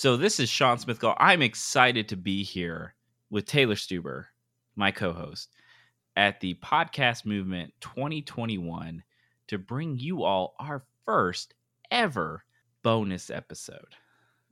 So this is Sean Smithgall. I'm excited to be here with Taylor Stuber, my co-host, at the Podcast Movement 2021 to bring you all our first ever bonus episode.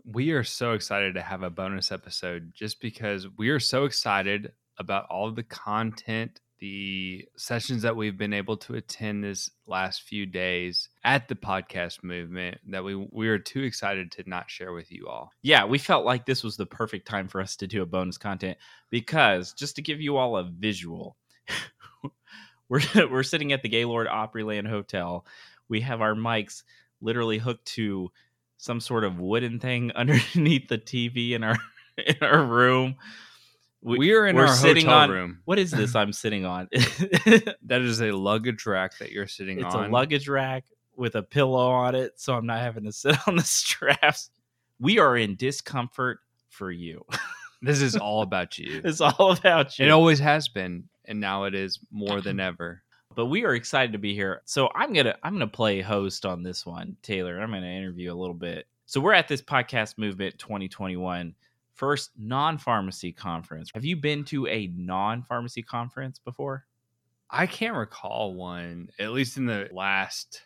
We are so excited to have a bonus episode just because we are so excited about all the content the sessions that we've been able to attend this last few days at the podcast movement that we we are too excited to not share with you all. Yeah, we felt like this was the perfect time for us to do a bonus content because just to give you all a visual, we're we're sitting at the Gaylord Opryland Hotel. We have our mics literally hooked to some sort of wooden thing underneath the TV in our in our room we, are in our sitting hotel on, room. What is this I'm sitting on? that is a luggage rack that you're sitting it's on. It's a luggage rack with a pillow on it, so I'm not having to sit on the straps. We are in discomfort for you. this is all about you. It's all about you. It always has been, and now it is more than ever. But we are excited to be here. So I'm gonna I'm gonna play host on this one, Taylor. I'm gonna interview a little bit. So we're at this podcast movement 2021 first non pharmacy conference. Have you been to a non pharmacy conference before? I can't recall one, at least in the last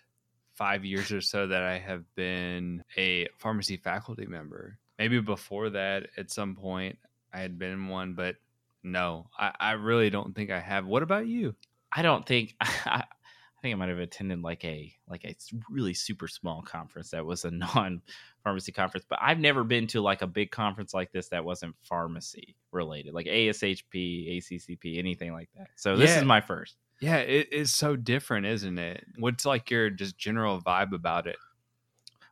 five years or so, that I have been a pharmacy faculty member. Maybe before that, at some point, I had been in one, but no, I, I really don't think I have. What about you? I don't think I, I think I might have attended like a like a really super small conference that was a non pharmacy conference, but I've never been to like a big conference like this that wasn't pharmacy related, like ASHP, ACCP, anything like that. So this yeah. is my first. Yeah, it is so different, isn't it? What's like your just general vibe about it?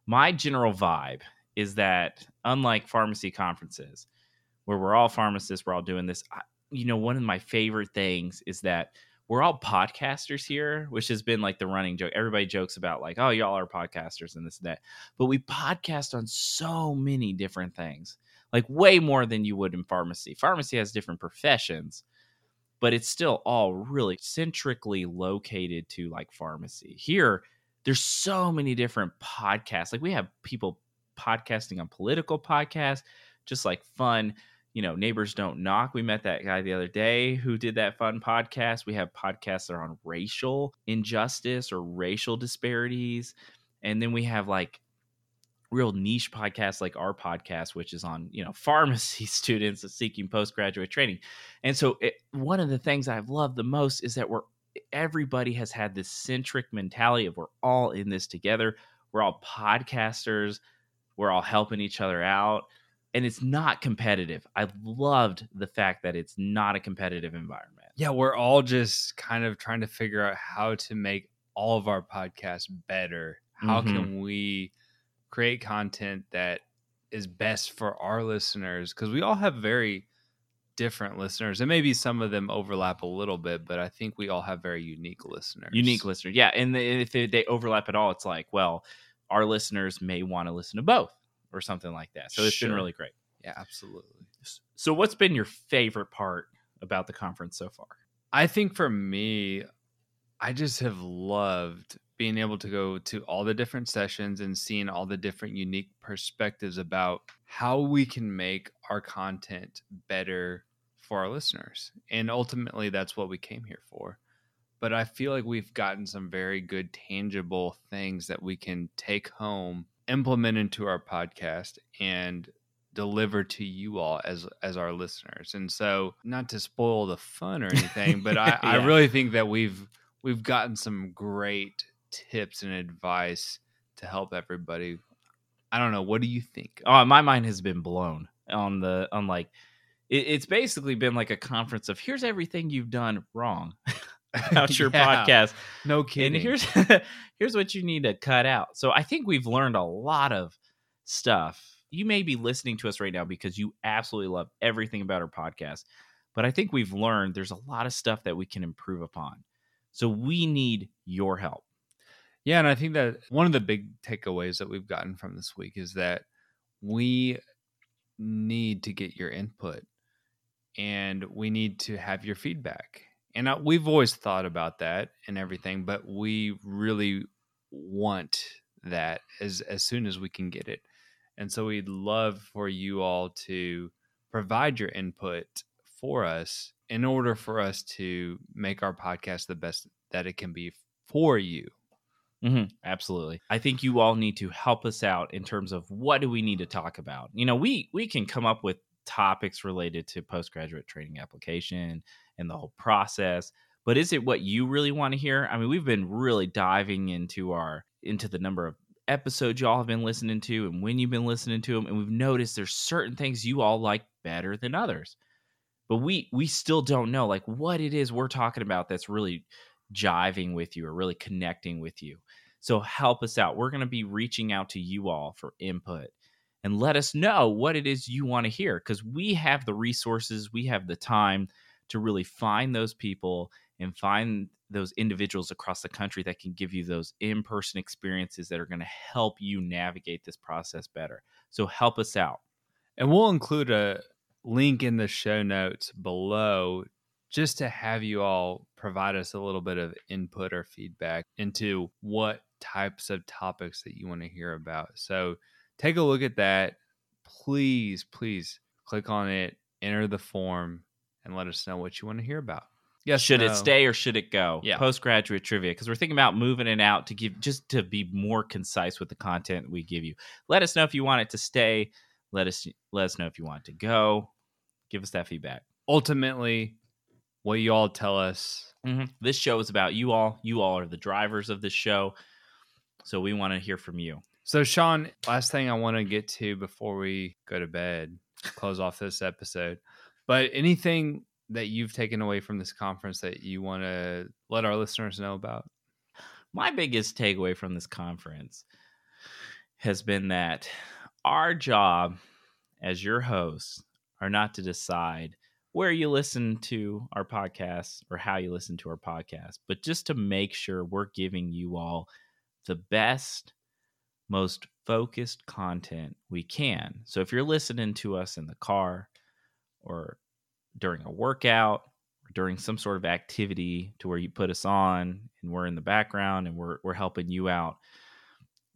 My general vibe is that unlike pharmacy conferences where we're all pharmacists, we're all doing this, I, you know, one of my favorite things is that we're all podcasters here, which has been like the running joke. Everybody jokes about like, oh, y'all are podcasters and this and that. But we podcast on so many different things, like way more than you would in pharmacy. Pharmacy has different professions, but it's still all really centrically located to like pharmacy. Here, there's so many different podcasts. Like we have people podcasting on political podcasts, just like fun you know, Neighbors Don't Knock. We met that guy the other day who did that fun podcast. We have podcasts that are on racial injustice or racial disparities. And then we have like real niche podcasts like our podcast, which is on, you know, pharmacy students seeking postgraduate training. And so it, one of the things I've loved the most is that we're everybody has had this centric mentality of we're all in this together. We're all podcasters. We're all helping each other out and it's not competitive. I loved the fact that it's not a competitive environment. Yeah, we're all just kind of trying to figure out how to make all of our podcasts better. How mm-hmm. can we create content that is best for our listeners? Because we all have very different listeners, and maybe some of them overlap a little bit, but I think we all have very unique listeners. Unique listeners, yeah. And if they overlap at all, it's like, well, our listeners may want to listen to both or something like that. So it's sure. been really great. Yeah, absolutely. So what's been your favorite part about the conference so far? I think for me, I just have loved being able to go to all the different sessions and seeing all the different unique perspectives about how we can make our content better for our listeners. And ultimately, that's what we came here for. But I feel like we've gotten some very good, tangible things that we can take home implement into our podcast and deliver to you all as as our listeners. And so, not to spoil the fun or anything, but I, yeah. I really think that we've we've gotten some great tips and advice to help everybody. I don't know. What do you think? Oh, my mind has been blown on the on like it, it's basically been like a conference of here's everything you've done wrong. about your yeah, podcast. No kidding. And here's here's what you need to cut out. So I think we've learned a lot of stuff. You may be listening to us right now because you absolutely love everything about our podcast. But I think we've learned there's a lot of stuff that we can improve upon. So we need your help. Yeah, and I think that one of the big takeaways that we've gotten from this week is that we need to get your input and we need to have your feedback and I, we've always thought about that and everything, but we really want that as as soon as we can get it. And so we'd love for you all to provide your input for us in order for us to make our podcast the best that it can be for you. hmm absolutely. I think you all need to help us out in terms of what do we need to talk about. You know, we we can come up with topics related to postgraduate training application and the whole process, but is it what you really want to hear? I mean, we've been really diving into our into the number of episodes y'all have been listening to and when you've been listening to them and we've noticed there's certain things you all like better than others. But we we still don't know like what it is we're talking about that's really jiving with you or really connecting with you. So help us out. We're going to be reaching out to you all for input and let us know what it is you want to hear because we have the resources we have the time to really find those people and find those individuals across the country that can give you those in-person experiences that are going to help you navigate this process better so help us out And we'll include a link in the show notes below just to have you all provide us a little bit of input or feedback into what types of topics that you want to hear about. So take a look at that. Please, please click on it, enter the form, and let us know what you want to hear about. Yes, should no. it stay or should it go? Yeah. postgraduate trivia because we're thinking about moving it out to give just to be more concise with the content we give you. Let us know if you want it to stay. Let us let us know if you want it to go. Give us that feedback. Ultimately, what you all tell us. Mm-hmm. This show is about you all. You all are the drivers of this show. So we want to hear from you So, Sean, last thing I want to get to before we go to bed, close off this episode, but anything that you've taken away from this conference that you want to let our listeners know about? my biggest takeaway from this conference has been that our job as your hosts are not to decide where you listen to our podcast or how you listen to our podcast, but just to make sure we're giving you all the best, most focused content we can. So if you're listening to us in the car or during a workout or during some sort of activity to where you put us on and we're in the background and we're we're helping you out,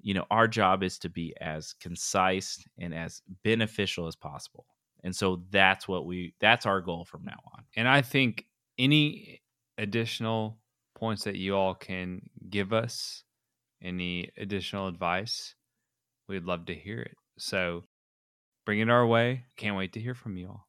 you know, our job is to be as concise and as beneficial as possible. And so that's what we that's our goal from now on. And I think any additional points that you all can give us, any additional advice, we'd love to hear it. So bring it our way. Can't wait to hear from you all.